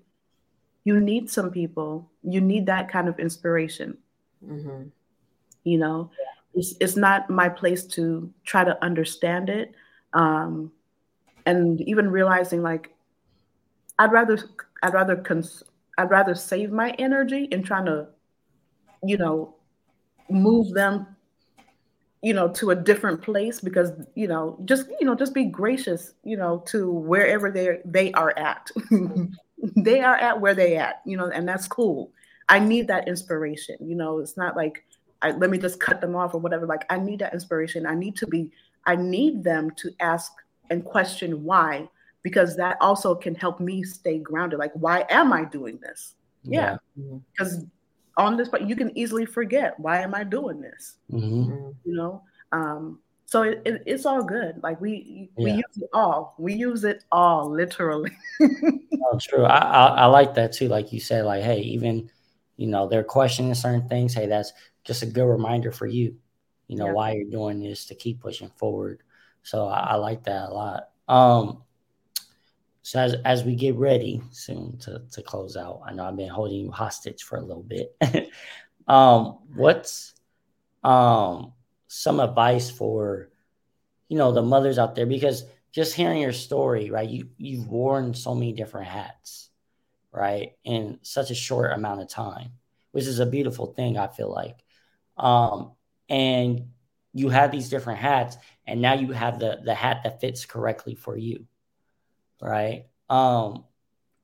you need some people. You need that kind of inspiration. Mm-hmm. You know, yeah. it's it's not my place to try to understand it um, and even realizing like I'd rather I'd rather cons- I'd rather save my energy in trying to, you know, move them, you know, to a different place because you know just you know just be gracious, you know, to wherever they they are at. <laughs> they are at where they at, you know, and that's cool. I need that inspiration. You know, it's not like I, let me just cut them off or whatever. Like I need that inspiration. I need to be. I need them to ask and question why, because that also can help me stay grounded. Like, why am I doing this? Yeah, because yeah. On this, but you can easily forget why am I doing this? Mm-hmm. You know. Um, so it, it, it's all good. Like we we yeah. use it all. We use it all, literally. <laughs> oh, true. I, I, I like that too. Like you said, like hey, even you know they're questioning certain things. Hey, that's just a good reminder for you. You know yeah. why you're doing this to keep pushing forward. So I, I like that a lot. Um, so as as we get ready soon to to close out, I know I've been holding you hostage for a little bit. <laughs> um, what's um some advice for you know the mothers out there? Because just hearing your story right you you've worn so many different hats right in such a short amount of time which is a beautiful thing i feel like. Um and you have these different hats and now you have the the hat that fits correctly for you right um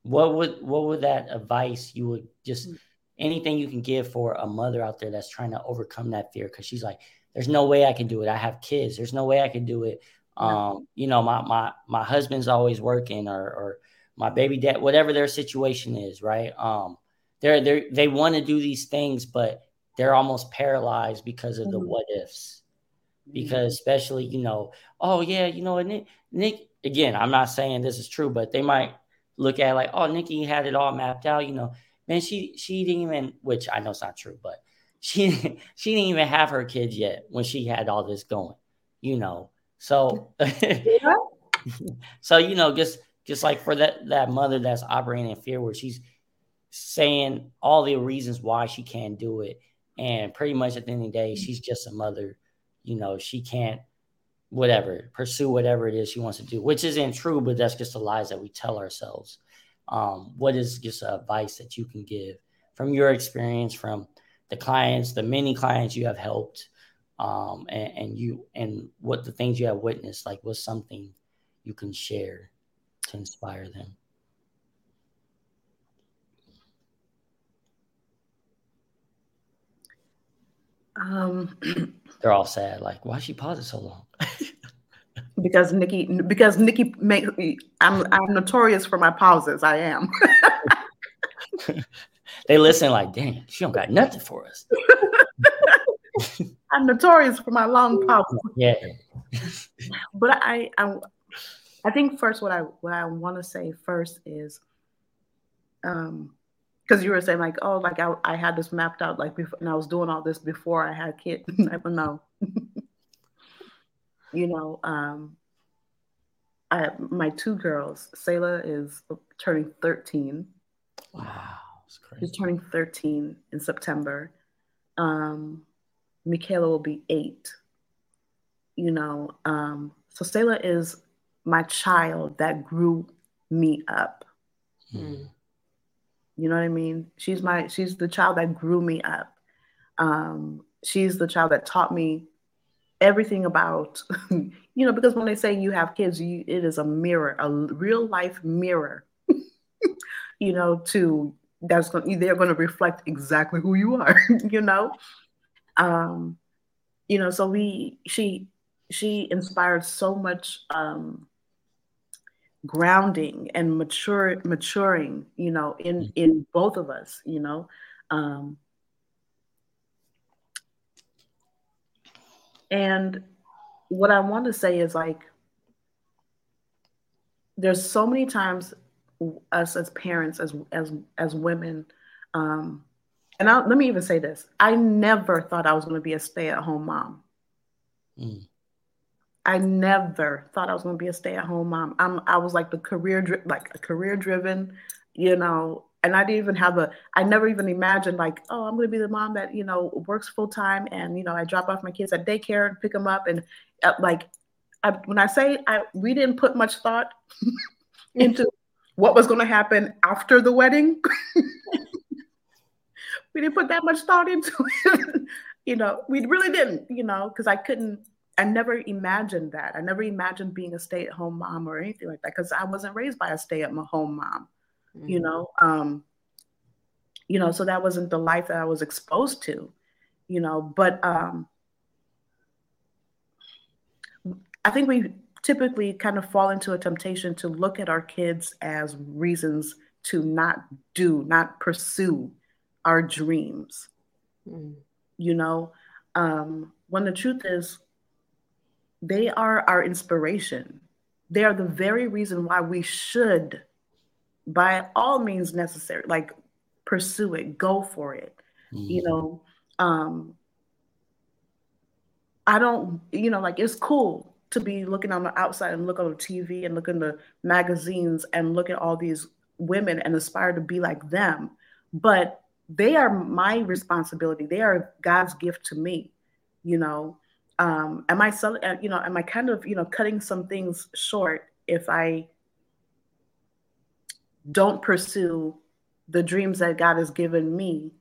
what would what would that advice you would just mm. anything you can give for a mother out there that's trying to overcome that fear because she's like there's no way I can do it. I have kids. There's no way I can do it. Um, you know, my my my husband's always working or or my baby dad, whatever their situation is, right? Um, they're they they want to do these things, but they're almost paralyzed because of the mm-hmm. what ifs. Because especially, you know, oh yeah, you know, Nick, Nick again, I'm not saying this is true, but they might look at like, oh, Niki had it all mapped out, you know. Man, she she didn't even which I know it's not true, but <laughs> she she didn't even have her kids yet when she had all this going, you know. So <laughs> so you know, just just like for that that mother that's operating in fear where she's saying all the reasons why she can't do it. And pretty much at the end of the day, she's just a mother. You know, she can't whatever, pursue whatever it is she wants to do, which isn't true, but that's just the lies that we tell ourselves. Um, what is just advice that you can give from your experience, from the clients, the many clients you have helped, um, and, and you and what the things you have witnessed, like what's something you can share to inspire them. Um, <clears throat> They're all sad. Like, why she pausing so long? Because Niki, because Niki make I'm I'm notorious for my pauses. I am. <laughs> they listen like, dang, she don't got nothing for us. <laughs> I'm notorious for my long pauses. Yeah. <laughs> but I, I, I think first what I what I want to say first is, um, because you were saying like, oh, like I, I had this mapped out like before, and I was doing all this before I had kids. I don't know. You know, um, I my two girls, Selah is turning 13. Wow. She's turning 13 in September. Um, Michaela will be eight. You know, um, so Selah is my child that grew me up. Mm. You know what I mean? She's my she's the child that grew me up. Um, she's the child that taught me everything about <laughs> you know because when they say you have kids you it is a mirror a real life mirror <laughs> you know to that's going they're going to reflect exactly who you are <laughs> you know um you know so we she she inspired so much um grounding and mature maturing you know in mm. in both of us you know um and what i want to say is like there's so many times us as parents, as as as women. Um, and I, let me even say this: I never thought I was going to be a stay-at-home mom. Mm. I never thought I was going to be a stay-at-home mom. I'm I was like the career like a career-driven, you know. And I didn't even have a. I never even imagined like, oh, I'm going to be the mom that you know works full time, and you know I drop off my kids at daycare and pick them up, and uh, like, I, when I say I, we didn't put much thought <laughs> into what was going to happen after the wedding. <laughs> we didn't put that much thought into it. <laughs> you know, we really didn't, you know, because I couldn't, I never imagined that. I never imagined being a stay at home mom or anything like that because I wasn't raised by a stay at home mom, mm-hmm. you know. Um, you know, so that wasn't the life that I was exposed to, you know, but um, I think we typically kind of fall into a temptation to look at our kids as reasons to not do, not pursue our dreams. Mm. You know, um, when the truth is, they are our inspiration. They are the very reason why we should, by all means necessary, like pursue it, go for it. Mm-hmm. You know, um, I don't, you know, like it's cool to be looking on the outside and look on the TV and look in the magazines and look at all these women and aspire to be like them. But they are my responsibility. They are God's gift to me. You know, um, am I, uh, you know, am I kind of, you know, cutting some things short if I don't pursue the dreams that God has given me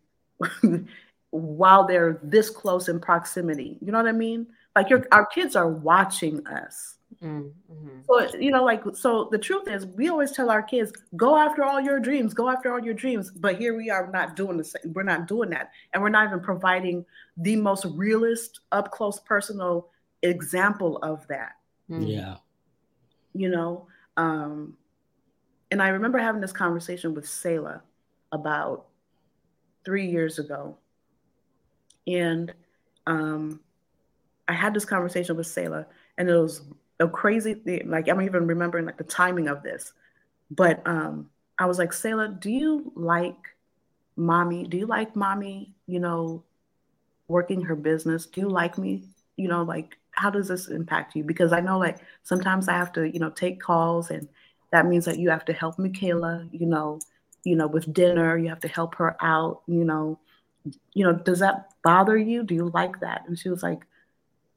<laughs> while they're this close in proximity. You know what I mean? Like your our kids are watching us. Mm-hmm. So you know, like so the truth is we always tell our kids, go after all your dreams, go after all your dreams. But here we are not doing the same, we're not doing that. And we're not even providing the most realist, up close personal example of that. Mm-hmm. Yeah. You know, um, and I remember having this conversation with Selah about three years ago. And um, I had this conversation with Selah, and it was a crazy thing. Like, I'm even remembering like the timing of this. But um, I was like, Selah, do you like mommy? Do you like mommy, you know, working her business? Do you like me? You know, like, how does this impact you? Because I know, like, sometimes I have to, you know, take calls, and that means that you have to help Michaela, you know, you know, with dinner, you have to help her out, you know, you know, does that bother you? Do you like that? And she was like,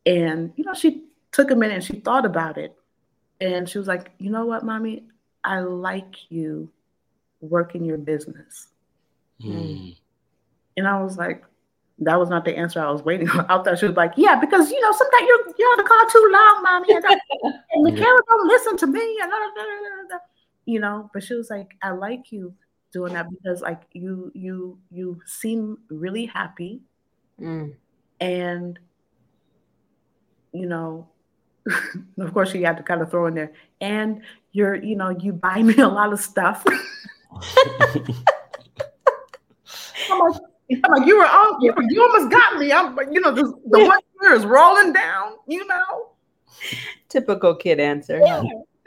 and you know, she took a minute and she thought about it. And she was like, you know what, mommy? I like you working your business. Mm. And I was like, that was not the answer I was waiting for. <laughs> I thought she was like, yeah, because you know, sometimes you're you're on the call too long, mommy. And, <laughs> and Michaela don't listen to me. And you know, but she was like, I like you doing that because like you you you seem really happy mm. and you know <laughs> of course you have to kind of throw in there and you're you know you buy me a lot of stuff I'm, like, you were all you, you almost got me i'm you know the, the one year is rolling down you know typical kid answer yeah.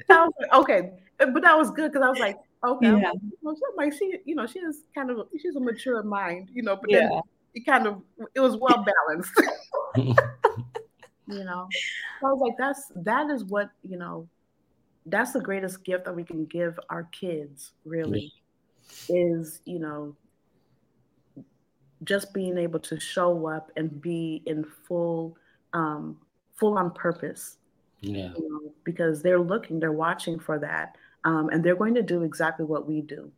Like, okay but that was good because i was like Okay. Yeah. like she, you know, she is kind of she's a mature mind, you know, but yeah. then it kind of it was well balanced. <laughs> <laughs> you know. So I was like, that's that is what, you know, that's the greatest gift that we can give our kids, really, is, you know, just being able to show up and be in full um full on purpose. Yeah. You know, because they're looking, they're watching for that um, and they're going to do exactly what we do.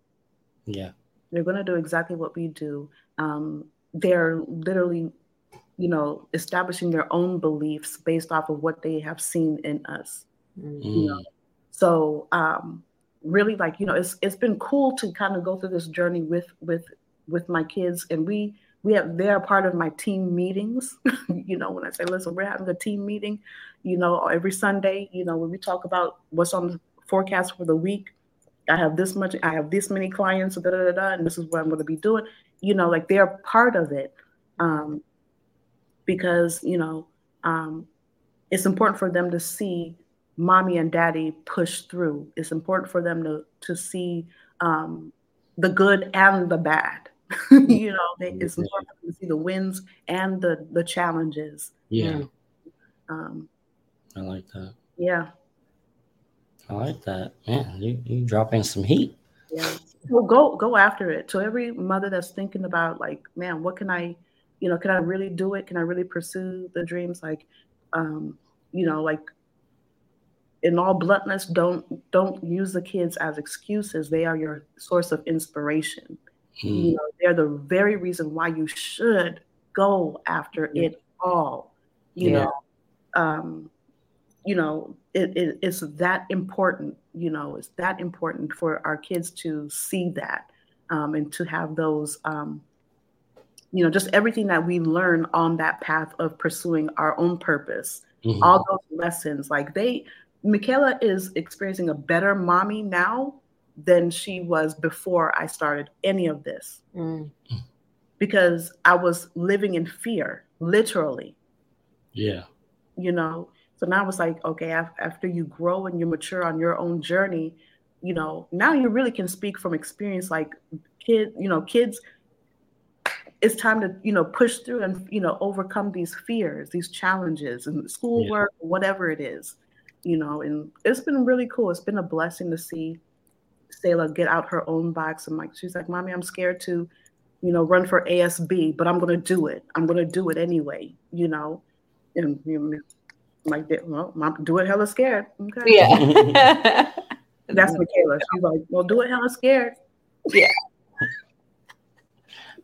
Yeah, they're going to do exactly what we do. Um, they're literally, you know, establishing their own beliefs based off of what they have seen in us. Mm. You know? So um, really, like you know, it's it's been cool to kind of go through this journey with with with my kids, and we we have they're part of my team meetings. <laughs> you know, when I say, listen, we're having a team meeting, you know, every Sunday, you know, when we talk about what's on the forecast for the week. I have this much, I have this many clients, da, da, da, da, and this is what I'm going to be doing. You know, like they're part of it um, because, you know, um, it's important for them to see mommy and daddy push through. It's important for them to, to see um, the good and the bad. <laughs> you know, they, it's important to see the wins and the, the challenges. Yeah. Um, I like that. Yeah. I like that. Man, you you dropping some heat. Yeah. Well, go go after it. So every mother that's thinking about like, man, what can I, you know, can I really do it? Can I really pursue the dreams? Like, um, you know, like in all bluntness, don't don't use the kids as excuses. They are your source of inspiration. Hmm. You know, they're the very reason why you should go after yeah. it all. You yeah. know, um, you know, it, it, it's that important, you know, it's that important for our kids to see that. um, and to have those, um, you know, just everything that we learn on that path of pursuing our own purpose, mm-hmm. all those lessons. Like they, Michaela is experiencing a better mommy now than she was before I started any of this. Mm. Because I was living in fear, literally. Yeah. You know, so now it's like, okay, after you grow and you mature on your own journey, you know, now you really can speak from experience. Like, kid, you know, kids, it's time to, you know, push through and, you know, overcome these fears, these challenges, and schoolwork, yeah. whatever it is, you know. And it's been really cool. It's been a blessing to see Selah get out her own box. And like, she's like, Mommy, I'm scared to, you know, run for ASB, but I'm going to do it. I'm going to do it anyway, you know. And, you know, like that. Well, mom, do it hella scared. Okay. Yeah. <laughs> That's Michaela. She's like, well, do it hella scared. Yeah.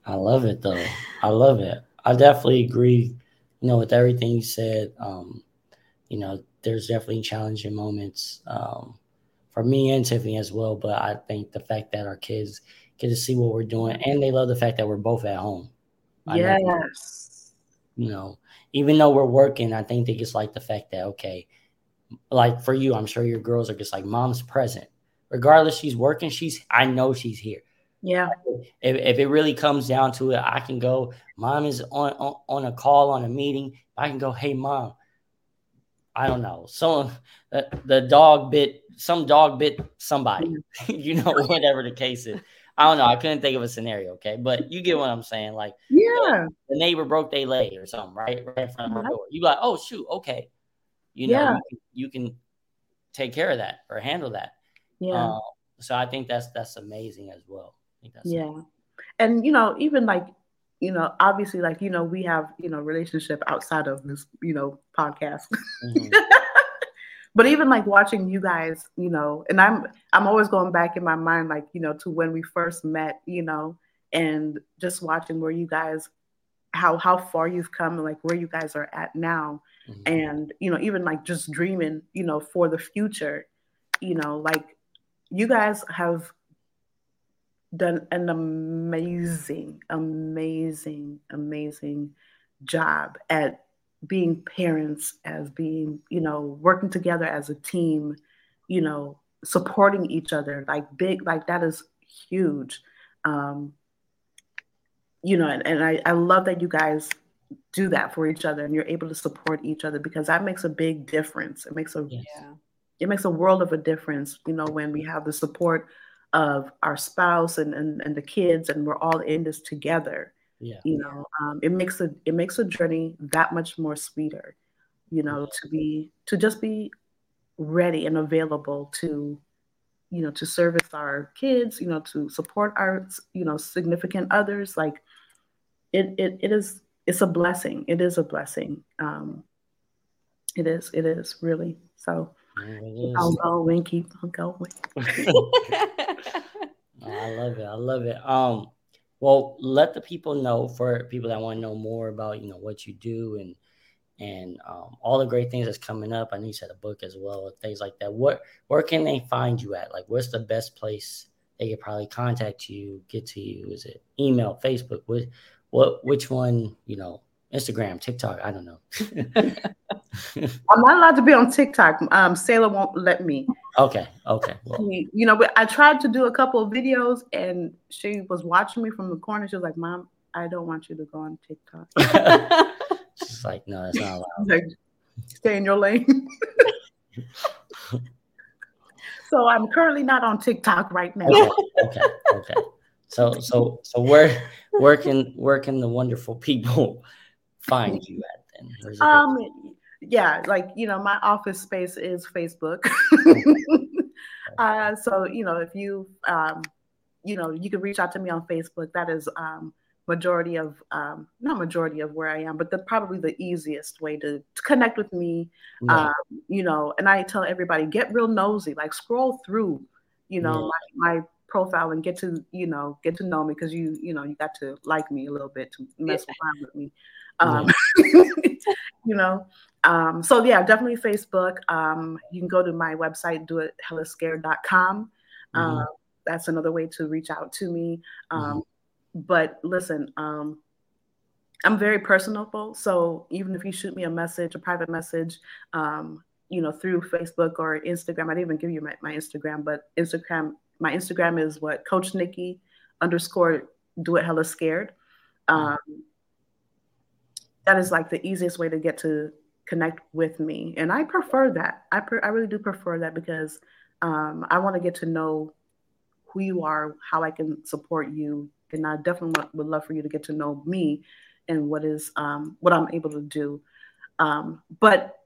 I love it though. I love it. I definitely agree, you know, with everything you said. Um, you know, there's definitely challenging moments um, for me and Tiffany as well. But I think the fact that our kids get to see what we're doing and they love the fact that we're both at home. I yes. Know, you know, even though we're working, I think they just like the fact that okay, like for you, I'm sure your girls are just like mom's present. Regardless, she's working. She's I know she's here. Yeah. If, if it really comes down to it, I can go. Mom is on, on on a call on a meeting. I can go. Hey, mom. I don't know. Someone the, uh, the dog bit some dog bit somebody. <laughs> you know, whatever the case is. I don't know. I couldn't think of a scenario. Okay, but you get what I'm saying. Like, yeah, the neighbor broke their leg or something, right, right in front of her door. You like, oh shoot, okay, you know, yeah. you, can, you, can, take care of that or handle that. Yeah. Um, so I think that's that's amazing as well. yeah, amazing. and you know, even like you know, obviously, like you know, we have you know relationship outside of this you know podcast. Mm-hmm. <laughs> but even like watching you guys, you know, and I'm I'm always going back in my mind, like you know, to when we first met, you know, and just watching where you guys, how how far you've come, and like where you guys are at now, mm-hmm. and you know, even like just dreaming, you know, for the future, you know, like you guys have done an amazing, amazing, amazing job at being parents, as being, you know, working together as a team, you know, supporting each other, like big, like that is huge. Um, you know, and, and I, I love that you guys do that for each other and you're able to support each other because that makes a big difference. It makes a yeah. it makes a world of a difference, you know, when we have the support of our spouse and, and, and the kids and we're all in this together yeah. you know um, it makes a it makes a journey that much more sweeter you know to be to just be ready and available to you know to service our kids you know to support our you know significant others. Like it it, it is it's a blessing. It is a blessing. Um it is it is really. So keep on going keep on going. <laughs> <laughs> I love it. I love it. Um well, let the people know for people that want to know more about you know what you do and and um, all the great things that's coming up. I know you said a book as well, things like that. What where can they find you at? Like, what's the best place they could probably contact you, get to you? Is it email, Facebook? What what which one? You know, Instagram, TikTok. I don't know. <laughs> I'm not allowed to be on TikTok. Um, Selah won't let me. Okay. Okay. Well. You know, but I tried to do a couple of videos, and she was watching me from the corner. She was like, "Mom, I don't want you to go on TikTok." <laughs> She's like, "No, that's not allowed." Like, Stay in your lane. <laughs> so I'm currently not on TikTok right now. Okay. Okay. okay. So so so where where can where can the wonderful people find you at then? Um, yeah, like you know, my office space is Facebook. <laughs> uh, so you know, if you um, you know, you can reach out to me on Facebook. That is um, majority of um, not majority of where I am, but the probably the easiest way to, to connect with me. Um, you know, and I tell everybody get real nosy, like scroll through, you know, my, my profile and get to you know get to know me because you you know you got to like me a little bit to mess around with me um, <laughs> you know um, so yeah definitely facebook um, you can go to my website do it hellascared.com mm-hmm. Um, that's another way to reach out to me. Um, mm-hmm. But listen, um, I'm very personable. So even if you shoot me a message, a private message, um, you know, through Facebook or Instagram, I didn't even give you my, my Instagram, but Instagram, my Instagram is what Coach Niki underscore do it hella scared. Mm-hmm. That is like the easiest way to get to connect with me. And I prefer that. I, pre- I really do prefer that because um, I want to get to know who you are, how I can support you. And I definitely would love for you to get to know me and what is um, what I'm able to do. Um, but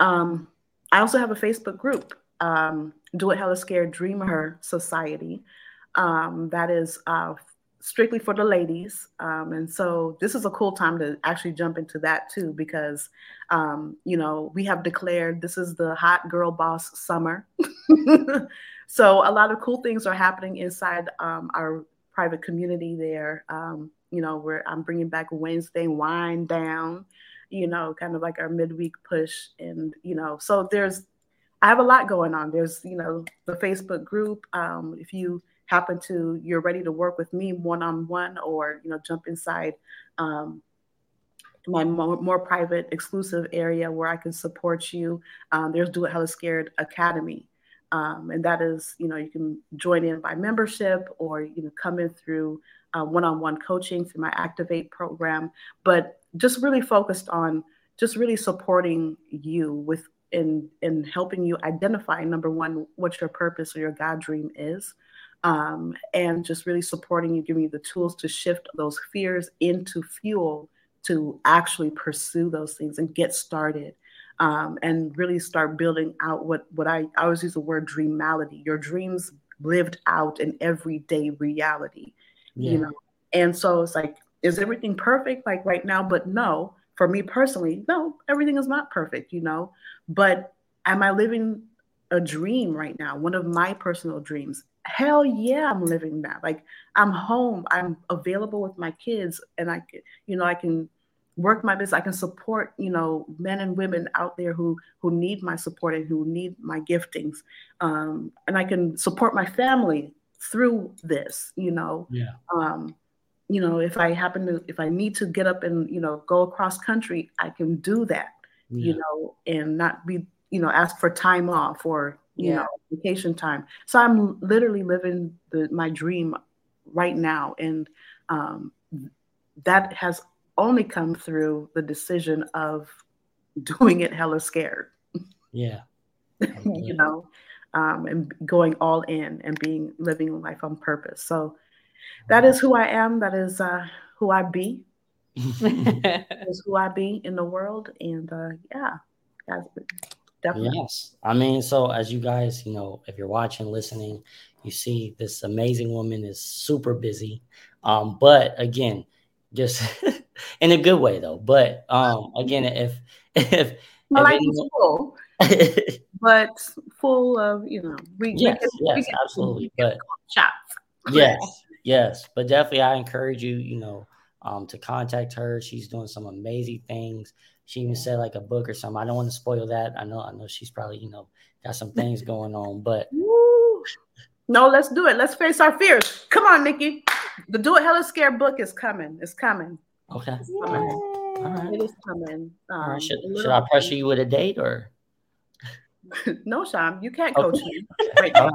um, I also have a Facebook group, um, Do It Hella Scared Dreamer Society. Um, that is uh, strictly for the ladies. Um, and so this is a cool time to actually jump into that too, because, um, you know, we have declared this is the hot girl boss summer. <laughs> so a lot of cool things are happening inside um, our private community there. Um, you know, where I'm bringing back Wednesday wine down, you know, kind of like our midweek push. And, you know, so there's, I have a lot going on. There's, you know, the Facebook group. Um, if you, happen to you're ready to work with me one on one or you know jump inside um, my more, more, private exclusive area where I can support you. Um, there's Do It Hella Scared Academy. Um, and that is, you know, you can join in by membership or, you know, come in through uh, one-on-one coaching through my Activate program, but just really focused on just really supporting you with in in helping you identify number one what your purpose or your God dream is, um, and just really supporting you, giving you the tools to shift those fears into fuel to actually pursue those things and get started. Um, and really start building out what what I, I always use the word dreamality, your dreams lived out in everyday reality, yeah. you know. And so it's like, is everything perfect like right now? But no, for me personally, no, everything is not perfect, you know. But am I living a dream right now? One of my personal dreams hell yeah i'm living that. Like i'm home i'm available with my kids and i can you know i can work my business i can support you know men and women out there who who need my support and who need my giftings um, and i can support my family through this you know? Yeah. Um, you know if i happen to if i need to get up and you know go across country i can do that yeah. you know and not be you know ask for time off or you yeah. know vacation time. So i'm literally living the, my dream right now. And um, that has only come through the decision of <laughs> doing it hella scared. Yeah. <laughs> You know um, and going all in and being living life on purpose. So that is who i am. That is uh, who i be. <laughs> Is who i be in the world. And uh, yeah that's Definitely. Yes. I mean, so as you guys, you know, if you're watching, listening, you see this amazing woman is super busy. Um, but again, just <laughs> in a good way though. But um again, if <laughs> if my life is full, <laughs> but full of you know, we, yes, we yes, absolutely. But shots. Yes, yes, but definitely, I encourage you, you know, um, to contact her. She's doing some amazing things. She even said like a book or something. I don't want to spoil that. I know, I know she's probably, you know, got some things going on, but no, let's do it. Let's face our fears. Come on, Niki. The Do It Hella Scared book is coming. It's coming. Okay. Coming. All right. It is coming. Um, right. Should, should I pressure you with a date or? <laughs> no, Sean, you can't coach okay. me. All right. <laughs>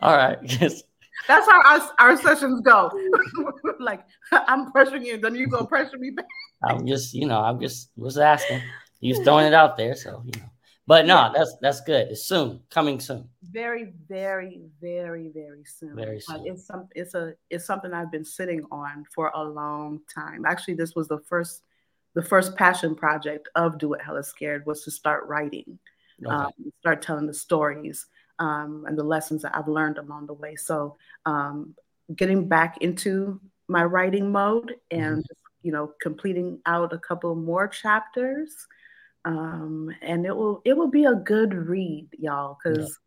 All right. That's how our, our sessions go. <laughs> like I'm pressuring you, then you go pressure me back. I'm just, you know, I'm just was asking. You was throwing it out there, so you know. But no, that's that's good. It's soon, coming soon. Very, very, very, very soon. Very soon. It's some it's a it's something I've been sitting on for a long time. Actually, this was the first the first passion project of Do It Hella Scared was to start writing, okay. um, start telling the stories um, and the lessons that I've learned along the way. So um, getting back into my writing mode and mm-hmm. you know completing out a couple more chapters um, and it will it will be a good read y'all because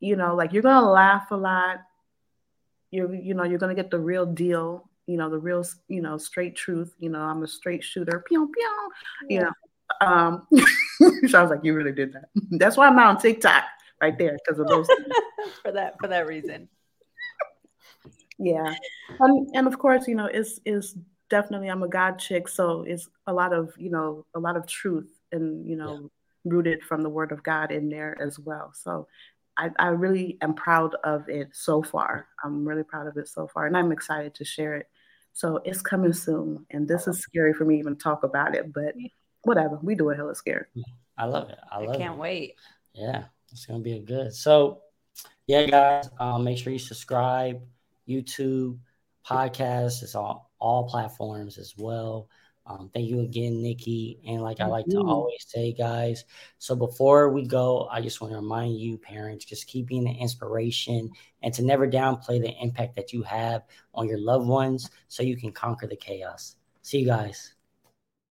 yeah. you know like you're gonna laugh a lot you're you know you're gonna get the real deal you know the real you know straight truth you know i'm a straight shooter pew pew yeah. you know um <laughs> sounds like you really did that <laughs> that's why i'm not on tiktok right there because of those <laughs> for that for that reason. Yeah, and and of course, you know, it's is definitely I'm a God chick, so it's a lot of you know a lot of truth and you know yeah. rooted from the Word of God in there as well. So I, I really am proud of it so far. I'm really proud of it so far, and I'm excited to share it. So it's coming soon, and this is scary for me even to talk about it, but whatever. We do it hella scared. I love it. I love I can't it. wait. Yeah, it's gonna be a good. So, yeah, guys, um, make sure you subscribe. YouTube, podcast, it's all all platforms as well. Um, thank you again, Niki. And like I like to always say, guys, so before we go, I just want to remind you, parents, just keep being an inspiration and to never downplay the impact that you have on your loved ones so you can conquer the chaos. See you guys.